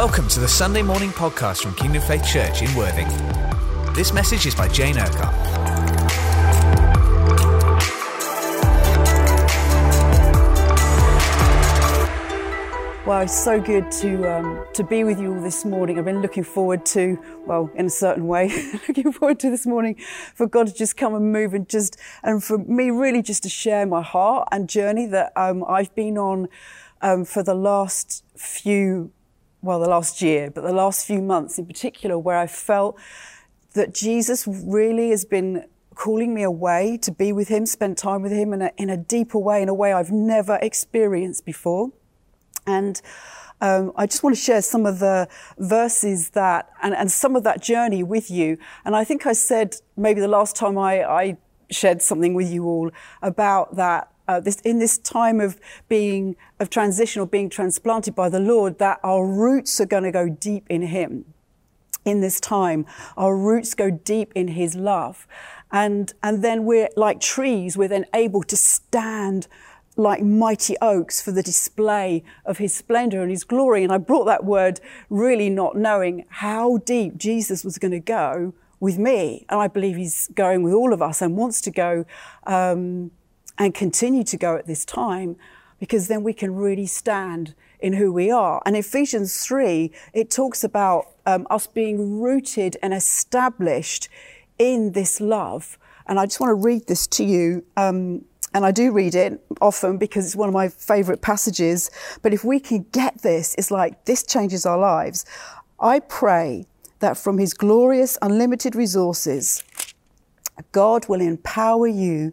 Welcome to the Sunday morning podcast from Kingdom Faith Church in Worthing. This message is by Jane Urquhart. Well, it's so good to um, to be with you all this morning. I've been looking forward to, well, in a certain way, looking forward to this morning for God to just come and move and just, and for me really just to share my heart and journey that um, I've been on um, for the last few, well, the last year, but the last few months in particular, where I felt that Jesus really has been calling me away to be with Him, spend time with Him in a, in a deeper way, in a way I've never experienced before. And um, I just want to share some of the verses that, and, and some of that journey with you. And I think I said maybe the last time I, I shared something with you all about that uh, this, in this time of being of transition or being transplanted by the Lord, that our roots are going to go deep in Him. In this time, our roots go deep in His love, and and then we're like trees. We're then able to stand like mighty oaks for the display of his splendor and his glory. And I brought that word really not knowing how deep Jesus was going to go with me. And I believe he's going with all of us and wants to go um, and continue to go at this time because then we can really stand in who we are. And Ephesians 3, it talks about um, us being rooted and established in this love. And I just want to read this to you. Um, and I do read it often because it's one of my favorite passages. But if we can get this, it's like this changes our lives. I pray that from his glorious, unlimited resources, God will empower you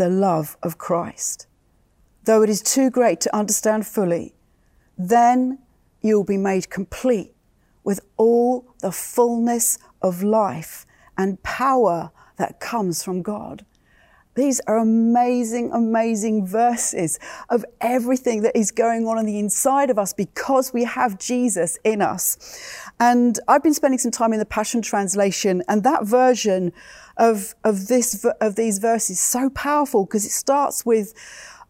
the love of Christ. Though it is too great to understand fully, then you'll be made complete with all the fullness of life and power that comes from God. These are amazing, amazing verses of everything that is going on on the inside of us because we have Jesus in us. And I've been spending some time in the Passion Translation, and that version of, of, this, of these verses is so powerful because it starts with,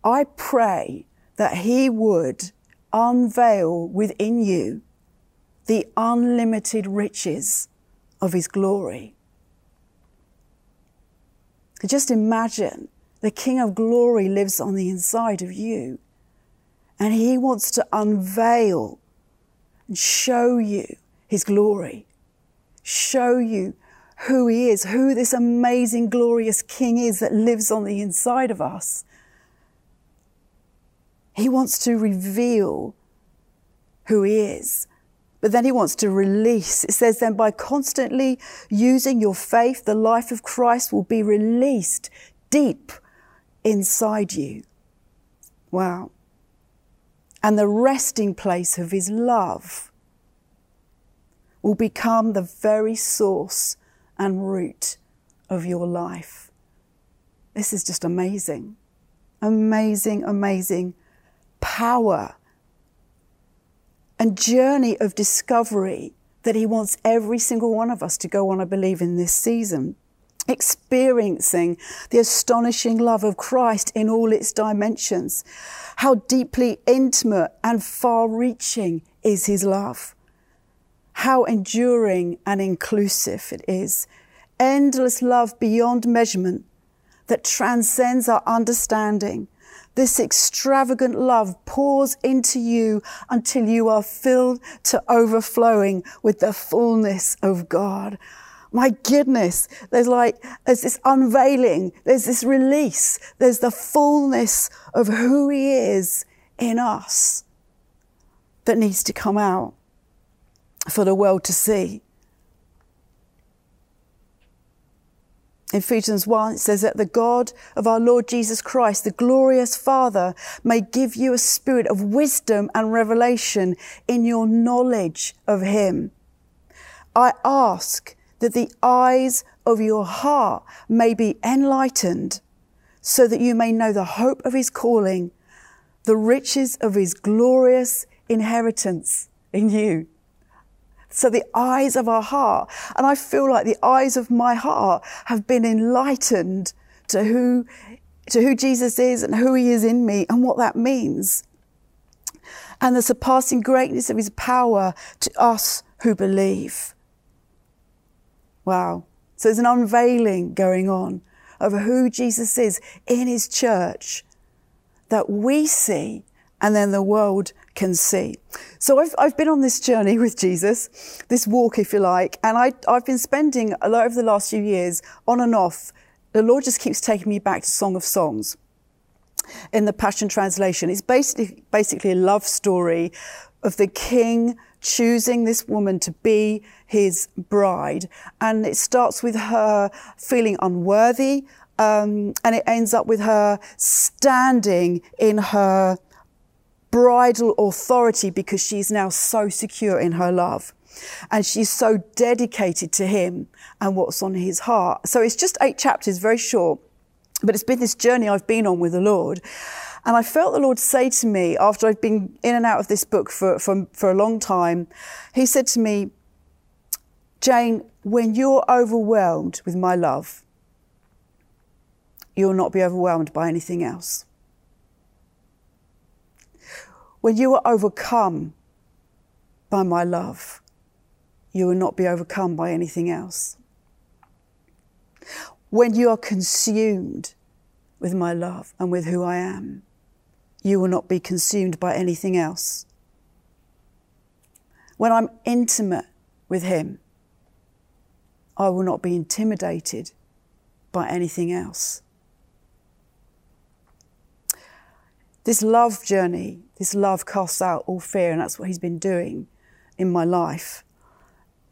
I pray that He would unveil within you the unlimited riches of His glory. Just imagine the King of Glory lives on the inside of you, and He wants to unveil and show you His glory, show you who He is, who this amazing, glorious King is that lives on the inside of us. He wants to reveal who He is but then he wants to release. It says, then by constantly using your faith, the life of Christ will be released deep inside you. Wow. And the resting place of his love will become the very source and root of your life. This is just amazing. Amazing, amazing power and journey of discovery that He wants every single one of us to go on, I believe, in this season. Experiencing the astonishing love of Christ in all its dimensions. How deeply intimate and far reaching is His love. How enduring and inclusive it is. Endless love beyond measurement that transcends our understanding this extravagant love pours into you until you are filled to overflowing with the fullness of God. My goodness, there's like, there's this unveiling, there's this release, there's the fullness of who He is in us that needs to come out for the world to see. In Ephesians 1, it says that the God of our Lord Jesus Christ, the glorious Father, may give you a spirit of wisdom and revelation in your knowledge of Him. I ask that the eyes of your heart may be enlightened so that you may know the hope of His calling, the riches of His glorious inheritance in you so the eyes of our heart, and I feel like the eyes of my heart have been enlightened to who, to who Jesus is and who he is in me and what that means. And the surpassing greatness of his power to us who believe. Wow. So there's an unveiling going on over who Jesus is in his church that we see and then the world can see. So I've, I've been on this journey with Jesus, this walk, if you like, and I, I've been spending a lot over the last few years on and off. The Lord just keeps taking me back to Song of Songs in the Passion Translation. It's basically, basically a love story of the king choosing this woman to be his bride. And it starts with her feeling unworthy, um, and it ends up with her standing in her bridal authority because she's now so secure in her love. And she's so dedicated to him and what's on his heart. So it's just eight chapters, very short, but it's been this journey I've been on with the Lord. And I felt the Lord say to me after I'd been in and out of this book for, for, for a long time, He said to me, Jane, when you're overwhelmed with my love, you'll not be overwhelmed by anything else. When you are overcome by my love, you will not be overcome by anything else. When you are consumed with my love and with who I am, you will not be consumed by anything else. When I'm intimate with Him, I will not be intimidated by anything else. This love journey this love casts out all fear, and that's what He's been doing in my life.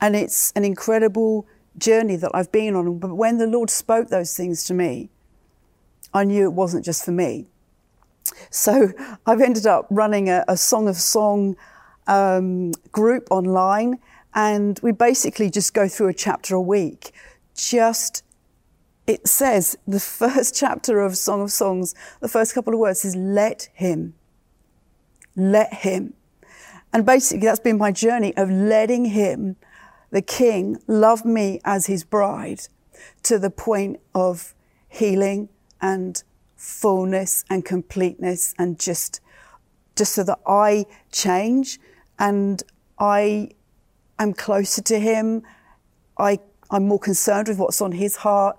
And it's an incredible journey that I've been on. But when the Lord spoke those things to me, I knew it wasn't just for me. So I've ended up running a, a Song of Song um, group online, and we basically just go through a chapter a week. Just it says the first chapter of Song of Songs, the first couple of words is let him let him. And basically, that's been my journey of letting him, the king, love me as his bride to the point of healing and fullness and completeness and just just so that I change and I am closer to him. I, I'm more concerned with what's on his heart.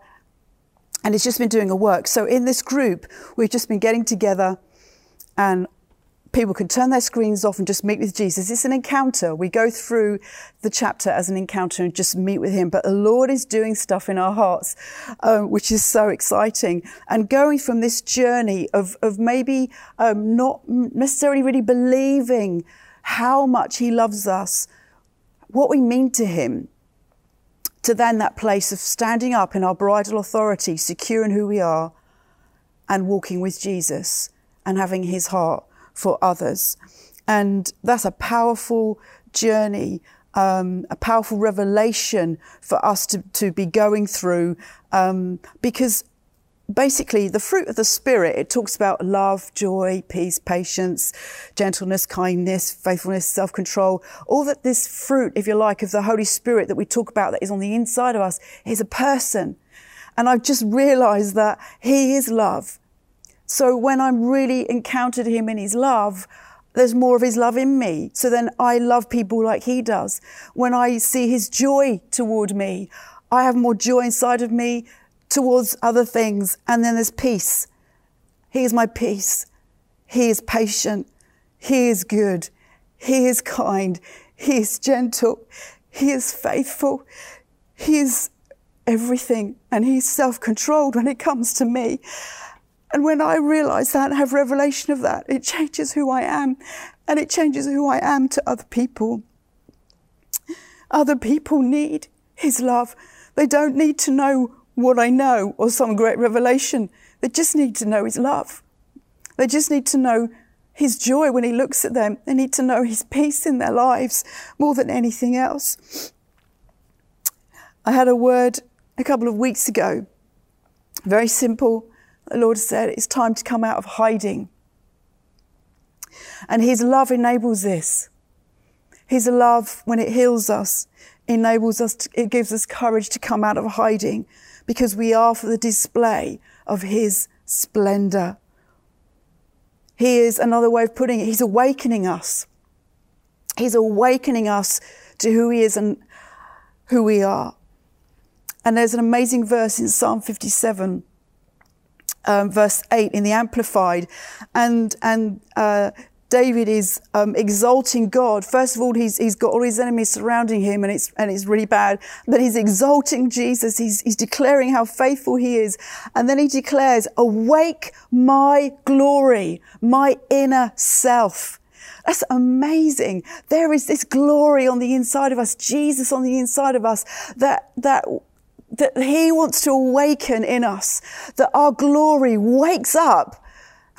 And it's just been doing a work. So in this group, we've just been getting together and people can turn their screens off and just meet with Jesus. It's an encounter. We go through the chapter as an encounter and just meet with Him. But the Lord is doing stuff in our hearts, um, which is so exciting. And going from this journey of, of maybe um, not necessarily really believing how much He loves us, what we mean to Him, to then that place of standing up in our bridal authority, secure in who we are, and walking with Jesus and having His heart for others. And that's a powerful journey, um, a powerful revelation for us to, to be going through um, because basically the fruit of the spirit it talks about love joy peace patience gentleness kindness faithfulness self-control. All that this fruit if you like of the holy spirit that we talk about that is on the inside of us is a person. And i've just realized that he is love so when I'm really encountered him in his love, there's more of his love in me. So then I love people like he does. When I see his joy toward me, I have more joy inside of me towards other things. And then there's peace. He is my peace. He is patient. He is good. He is kind. He is gentle. He is faithful. He is everything. And he's self controlled when it comes to me. And when I realize that have revelation of that, it changes who I am and it changes who I am to other people. Other people need His love. They don't need to know what I know or some great revelation. They just need to know His love. They just need to know His joy when He looks at them. They need to know His peace in their lives more than anything else. I had a word a couple of weeks ago, very simple. The Lord said, It's time to come out of hiding. And His love enables this. His love, when it heals us, enables us, to, it gives us courage to come out of hiding because we are for the display of His splendor. He is another way of putting it, He's awakening us. He's awakening us to who He is and who we are. And there's an amazing verse in Psalm 57, um, verse 8 in the Amplified. And, and uh, David is um, exalting God. First of all, he's, he's got all his enemies surrounding him and it's, and it's really bad. But he's exalting Jesus. He's, he's declaring how faithful he is. And then he declares, awake my glory, my inner self. That's amazing. There is this glory on the inside of us, Jesus on the inside of us, that, that that he wants to awaken in us, that our glory wakes up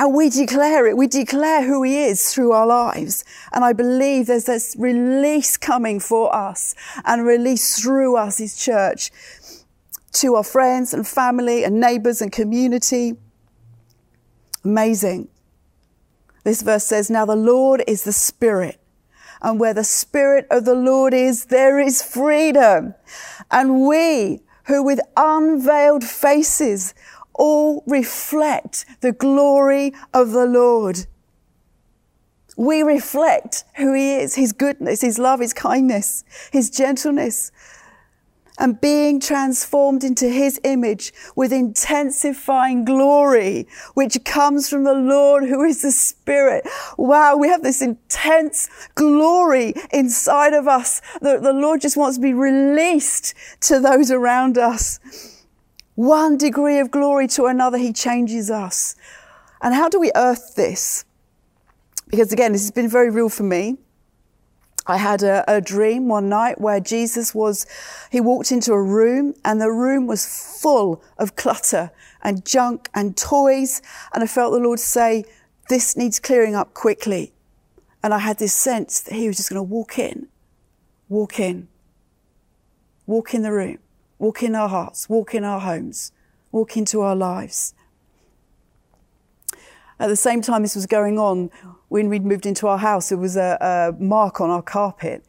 and we declare it. We declare who He is through our lives. And I believe there's this release coming for us and release through us, His church, to our friends and family and neighbors and community. Amazing. This verse says, Now the Lord is the Spirit. And where the Spirit of the Lord is, there is freedom. And we who with unveiled faces all reflect the glory of the Lord. We reflect who He is, His goodness, His love, His kindness, His gentleness, and being transformed into His image with intensifying glory, which comes from the Lord who is the Spirit. Wow, we have this intense glory inside of us that the Lord just wants to be released to those around us one degree of glory to another, he changes us. And how do we earth this? Because again, this has been very real for me. I had a, a, dream one night where Jesus was, he walked into a room and the room was full of clutter and junk and toys. And I felt the Lord say, this needs clearing up quickly. And I had this sense that he was just going to walk in, walk in, walk in the room walk in our hearts, walk in our homes, walk into our lives. At the same time this was going on, when we'd moved into our house, there was a, a mark on our carpet.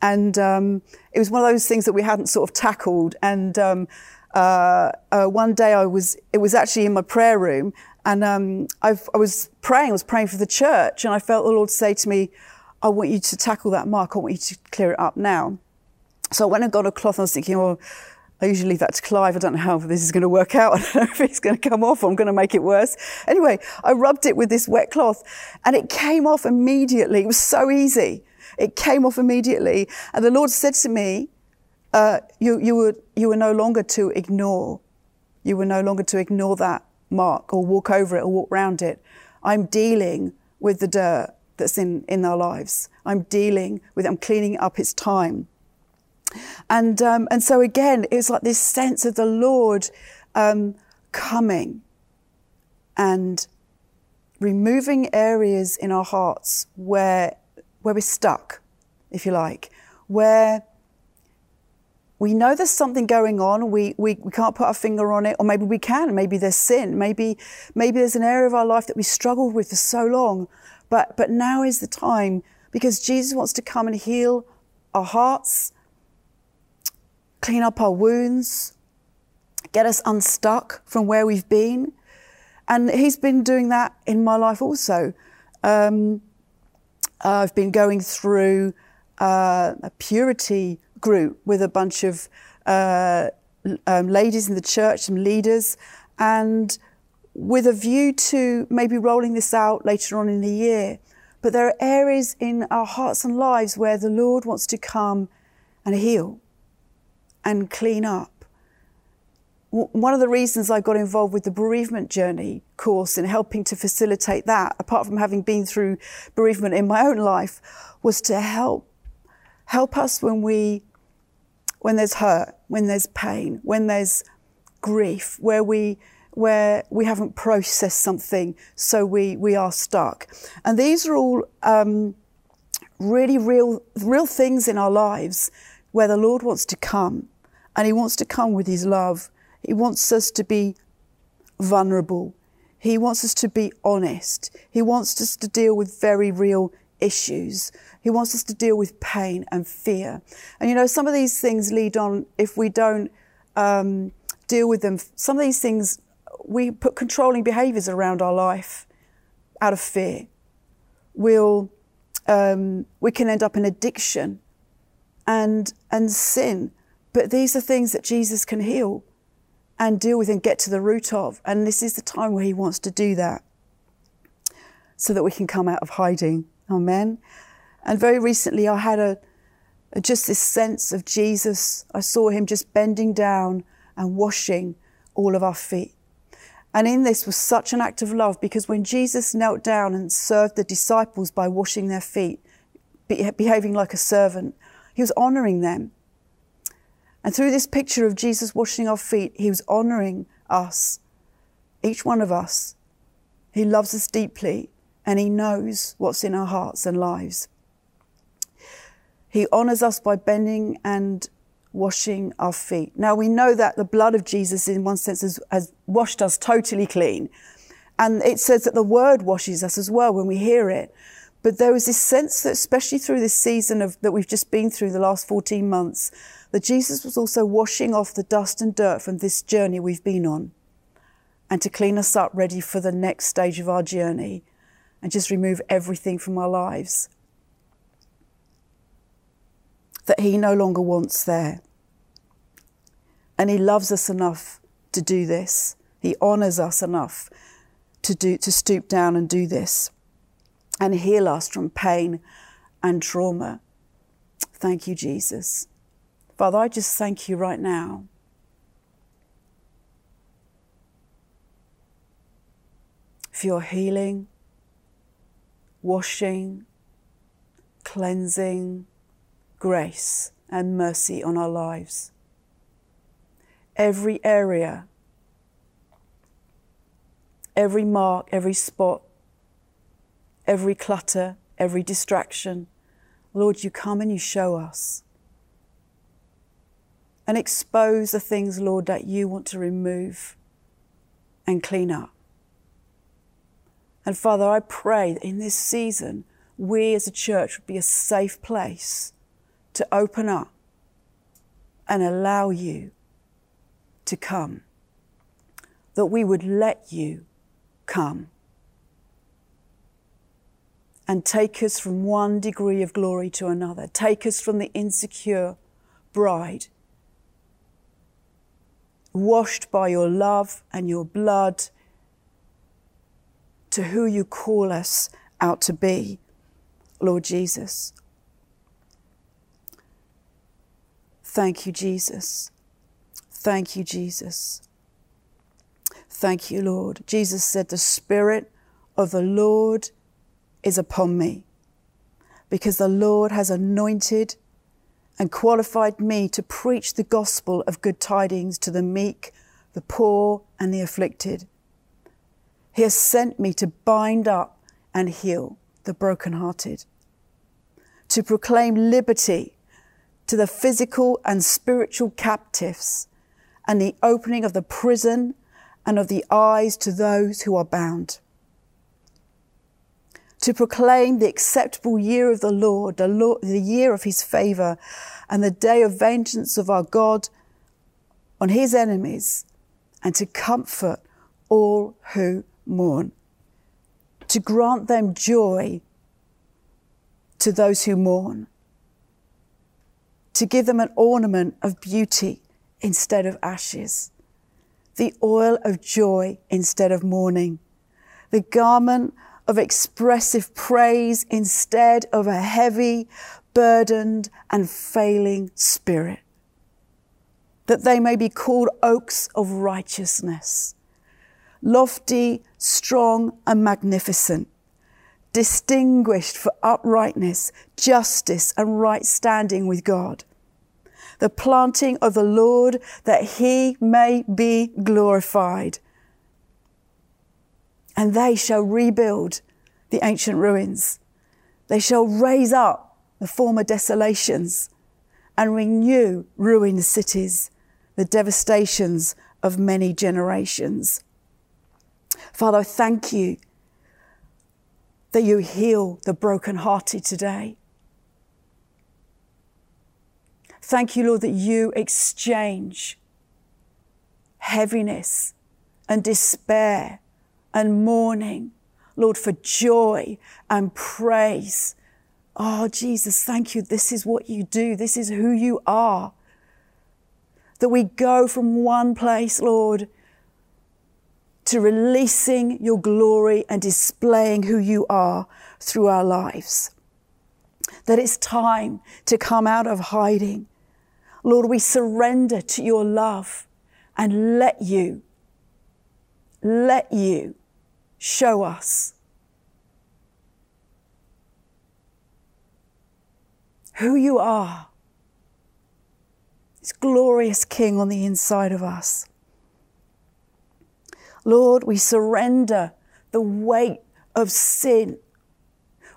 And um, it was one of those things that we hadn't sort of tackled. And um, uh, uh, one day I was, it was actually in my prayer room, and um, i was praying, I was praying for the church, and I felt the Lord say to me, I want you to tackle that mark, I want you to clear it up now. So I went and got a cloth, and I was thinking, well, I usually leave that to Clive. I don't know how this is going to work out. I don't know if it's going to come off I'm going to make it worse. Anyway, I rubbed it with this wet cloth and it came off immediately. It was so easy. It came off immediately. And the Lord said to me, uh, you, you, were, you were no longer to ignore. You were no longer to ignore that mark or walk over it or walk round it. I'm dealing with the dirt that's in, in our lives. I'm dealing with it. I'm cleaning up. It's time. And, um, and so again, it's like this sense of the Lord um, coming and removing areas in our hearts where, where we're stuck, if you like, where we know there's something going on. We, we, we can't put our finger on it, or maybe we can. Maybe there's sin. Maybe, maybe there's an area of our life that we struggled with for so long. But, but now is the time because Jesus wants to come and heal our hearts clean up our wounds, get us unstuck from where we've been. And He's been doing that in my life also. Um, I've been going through uh, a purity group with a bunch of uh, um, ladies in the church, some leaders, and with a view to maybe rolling this out later on in the year. But there are areas in our hearts and lives where the Lord wants to come and heal and clean up. One of the reasons I got involved with the bereavement journey course in helping to facilitate that, apart from having been through bereavement in my own life, was to help help us when we when there's hurt, when there's pain, when there's grief, where we where we haven't processed something, so we we are stuck. And these are all um, really real real things in our lives where the Lord wants to come, and He wants to come with His love. He wants us to be vulnerable. He wants us to be honest. He wants us to deal with very real issues. He wants us to deal with pain and fear. And you know, some of these things lead on if we don't um, deal with them. Some of these things, we put controlling behaviors around our life out of fear. We'll, um, we can end up in addiction and, and sin. But these are things that Jesus can heal and deal with and get to the root of. And this is the time where He wants to do that so that we can come out of hiding. Amen. And very recently, I had a, a, just this sense of Jesus. I saw him just bending down and washing all of our feet. And in this was such an act of love because when Jesus knelt down and served the disciples by washing their feet, behaving like a servant, he was honoring them. And through this picture of Jesus washing our feet, he was honoring us, each one of us. He loves us deeply and he knows what's in our hearts and lives. He honors us by bending and washing our feet. Now we know that the blood of Jesus, in one sense, has, has, washed us totally clean. And it says that the word washes us as well when we hear it. But there was this sense that, especially through this season of, that we've just been through the last 14 months, that Jesus was also washing off the dust and dirt from this journey we've been on and to clean us up ready for the next stage of our journey and just remove everything from our lives that He no longer wants there. And He loves us enough to do this. He honours us enough to do to stoop down and do this and heal us from pain and trauma. Thank you, Jesus. Father, I just thank you right now. For your healing, washing, cleansing, grace and mercy on our lives. Every area, every mark, every spot, every clutter, every distraction, Lord, you come and you show us. And expose the things, Lord, that you want to remove and clean up. And Father, I pray that in this season, we as a church would be a safe place to open up and allow you to come. That we would let you come and take us from one degree of glory to another, take us from the insecure bride, washed by your love and your blood, to who you call us out to be, Lord Jesus. Thank you, Jesus. Thank you, Jesus. Thank you, Lord. Jesus said, The Spirit of the Lord is upon me because the Lord has anointed and qualified me to preach the gospel of good tidings to the meek, the poor, and the afflicted. He has sent me to bind up and heal the brokenhearted, to proclaim liberty to the physical and spiritual captives, and the opening of the prison and of the eyes to those who are bound. To proclaim the acceptable year of the Lord, the, Lord, the year of his favor, and the day of vengeance of our God on his enemies, and to comfort all who mourn. To grant them joy to those who mourn to give them an ornament of beauty instead of ashes, the oil of joy instead of mourning, the garment of expressive praise instead of a heavy, burdened, and failing spirit, that they may be called oaks of righteousness, lofty, strong, and magnificent distinguished for uprightness, justice, and right standing with God. the planting of the Lord, that he may be glorified. And they shall rebuild the ancient ruins. They shall raise up the former desolations and renew ruined cities, the devastations of many generations. Father, I thank you that you heal the brokenhearted today. Thank you, Lord, that you exchange heaviness and despair and mourning, Lord, for joy and praise. Oh, Jesus, thank you. This is what you do. This is who you are. That we go from one place, Lord, to releasing your glory and displaying who you are through our lives. That it's time to come out of hiding. Lord, we surrender to your love and let you, let you show us who you are. This glorious King on the inside of us. Lord, we surrender the weight of sin.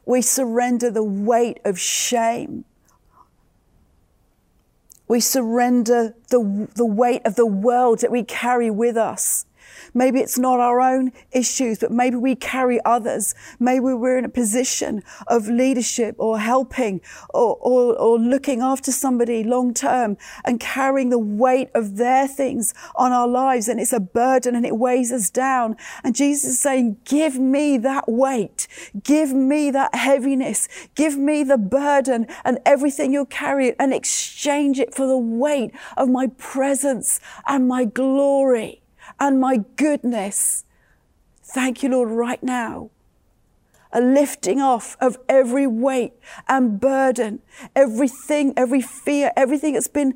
We surrender the weight of shame. We surrender the, the weight of the world that we carry with us. Maybe it's not our own issues, but maybe we carry others. Maybe we're in a position of leadership or helping or, or, or looking after somebody long term and carrying the weight of their things on our lives. And it's a burden and it weighs us down. And Jesus is saying, give me that weight. Give me that heaviness. Give me the burden and everything you'll carry and exchange it for the weight of my presence and my glory and my goodness. Thank you, Lord, right now. A lifting off of every weight and burden, everything, every fear, everything that's been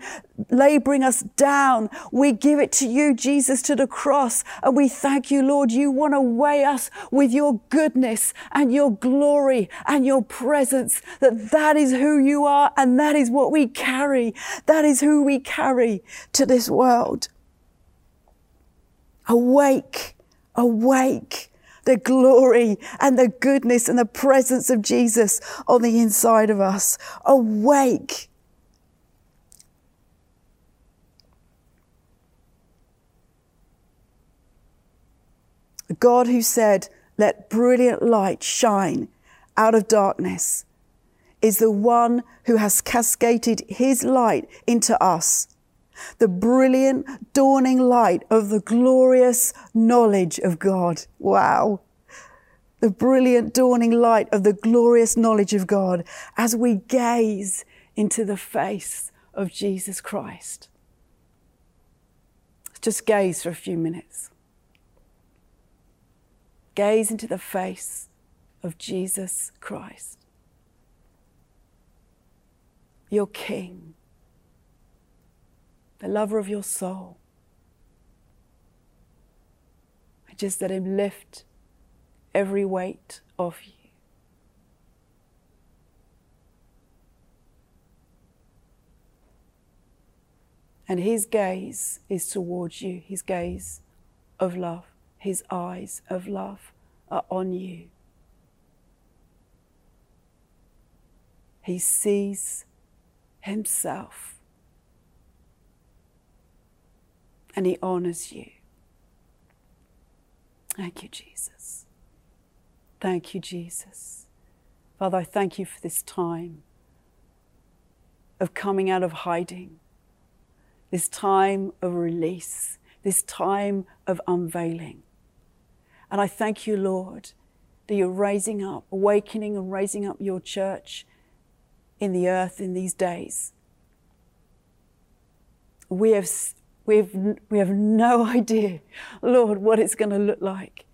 laboring us down. We give it to you, Jesus, to the cross. And we thank you, Lord. You want to weigh us with your goodness and your glory and your presence, that that is who you are and that is what we carry. That is who we carry to this world. Awake, awake. The glory and the goodness and the presence of Jesus on the inside of us. Awake. God who said, Let brilliant light shine out of darkness, is the one who has cascaded his light into us the brilliant dawning light of the glorious knowledge of God. Wow. The brilliant dawning light of the glorious knowledge of God as we gaze into the face of Jesus Christ. Just gaze for a few minutes. Gaze into the face of Jesus Christ, your King the lover of your soul. I just let Him lift every weight off you. And His gaze is towards you, His gaze of love, His eyes of love are on you. He sees Himself and He honors you. Thank you, Jesus. Thank you, Jesus. Father, I thank you for this time of coming out of hiding, this time of release, this time of unveiling. And I thank you, Lord, that you're raising up, awakening and raising up your church in the earth in these days. We have We've, we have no idea, Lord, what it's going to look like.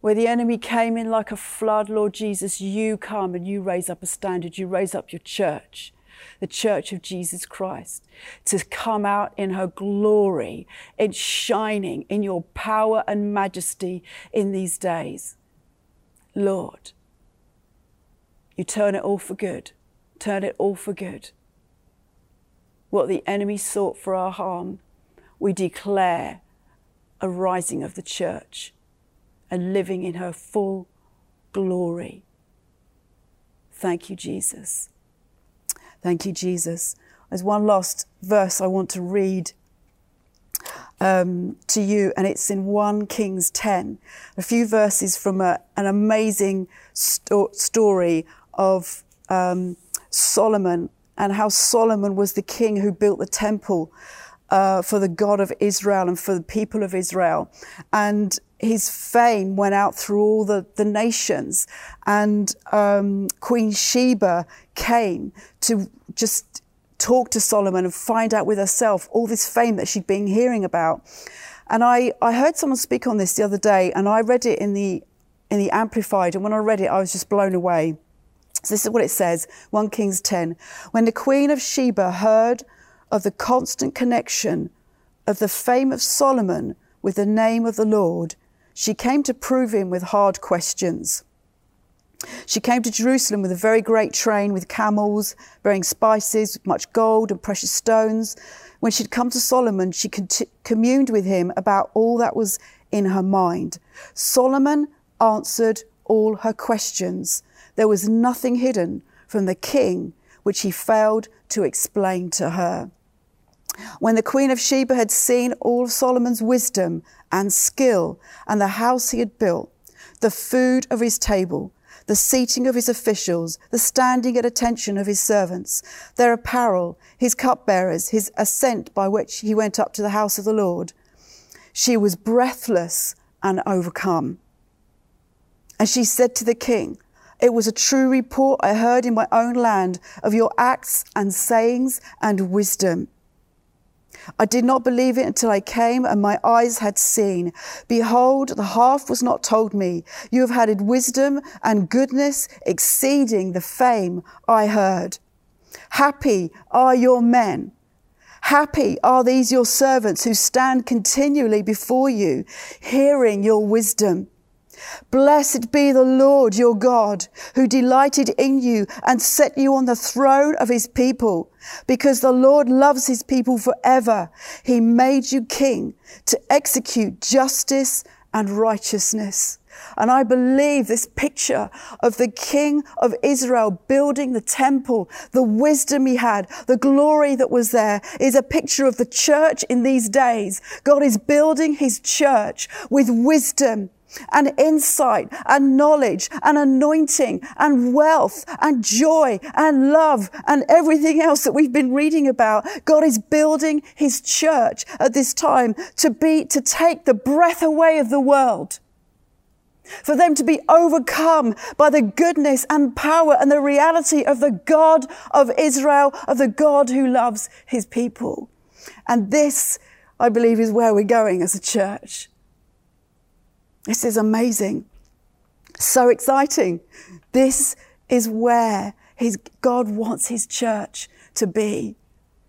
Where the enemy came in like a flood, Lord Jesus, you come and you raise up a standard. You raise up your church, the church of Jesus Christ, to come out in her glory, in shining in your power and majesty in these days. Lord, you turn it all for good. Turn it all for good. What the enemy sought for our harm, we declare a rising of the church and living in her full glory. Thank you, Jesus. Thank you, Jesus. There's one last verse I want to read um, to you, and it's in 1 Kings 10. A few verses from a, an amazing sto- story of um, Solomon and how Solomon was the king who built the temple uh, for the God of Israel and for the people of Israel. And his fame went out through all the, the nations. And um, Queen Sheba came to just talk to Solomon and find out with herself all this fame that she'd been hearing about. And I, I heard someone speak on this the other day, and I read it in the in the Amplified, and when I read it, I was just blown away. So this is what it says, 1 Kings 10. When the Queen of Sheba heard of the constant connection of the fame of Solomon with the name of the Lord, she came to prove him with hard questions. She came to Jerusalem with a very great train with camels, bearing spices, much gold and precious stones. When she'd come to Solomon, she communed with him about all that was in her mind. Solomon answered all her questions. There was nothing hidden from the king which he failed to explain to her. When the Queen of Sheba had seen all Solomon's wisdom and skill and the house he had built, the food of his table, the seating of his officials, the standing at attention of his servants, their apparel, his cupbearers, his ascent by which he went up to the house of the Lord. She was breathless and overcome. And she said to the king, It was a true report I heard in my own land of your acts and sayings and wisdom. I did not believe it until I came and my eyes had seen. Behold, the half was not told me. You have had wisdom and goodness exceeding the fame I heard. Happy are your men. Happy are these your servants who stand continually before you, hearing your wisdom. Blessed be the Lord your God, who delighted in you and set you on the throne of his people. Because the Lord loves his people forever, he made you king to execute justice and righteousness. And I believe this picture of the king of Israel building the temple, the wisdom he had, the glory that was there is a picture of the church in these days. God is building his church with wisdom and insight and knowledge and anointing and wealth and joy and love and everything else that we've been reading about. God is building his church at this time to be, to take the breath away of the world. For them to be overcome by the goodness and power and the reality of the God of Israel, of the God who loves his people. And this, I believe, is where we're going as a church. This is amazing. So exciting. This is where his, God wants his church to be.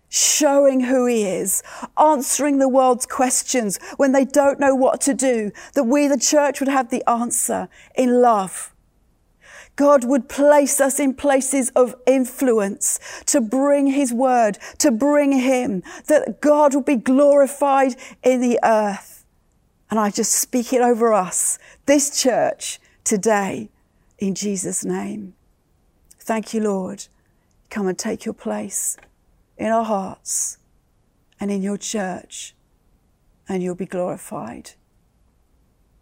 Showing who he is, answering the world's questions when they don't know what to do, that we, the church, would have the answer in love. God would place us in places of influence to bring His word, to bring Him, that God will be glorified in the earth. And I just speak it over us, this church, today, in Jesus' name. Thank you, Lord. Come and take your place in our hearts and in your church, and you'll be glorified.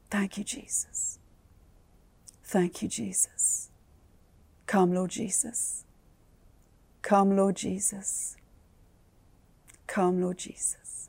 Thank you, Jesus. Thank you, Jesus. Come, Lord Jesus. Come, Lord Jesus. Come, Lord Jesus.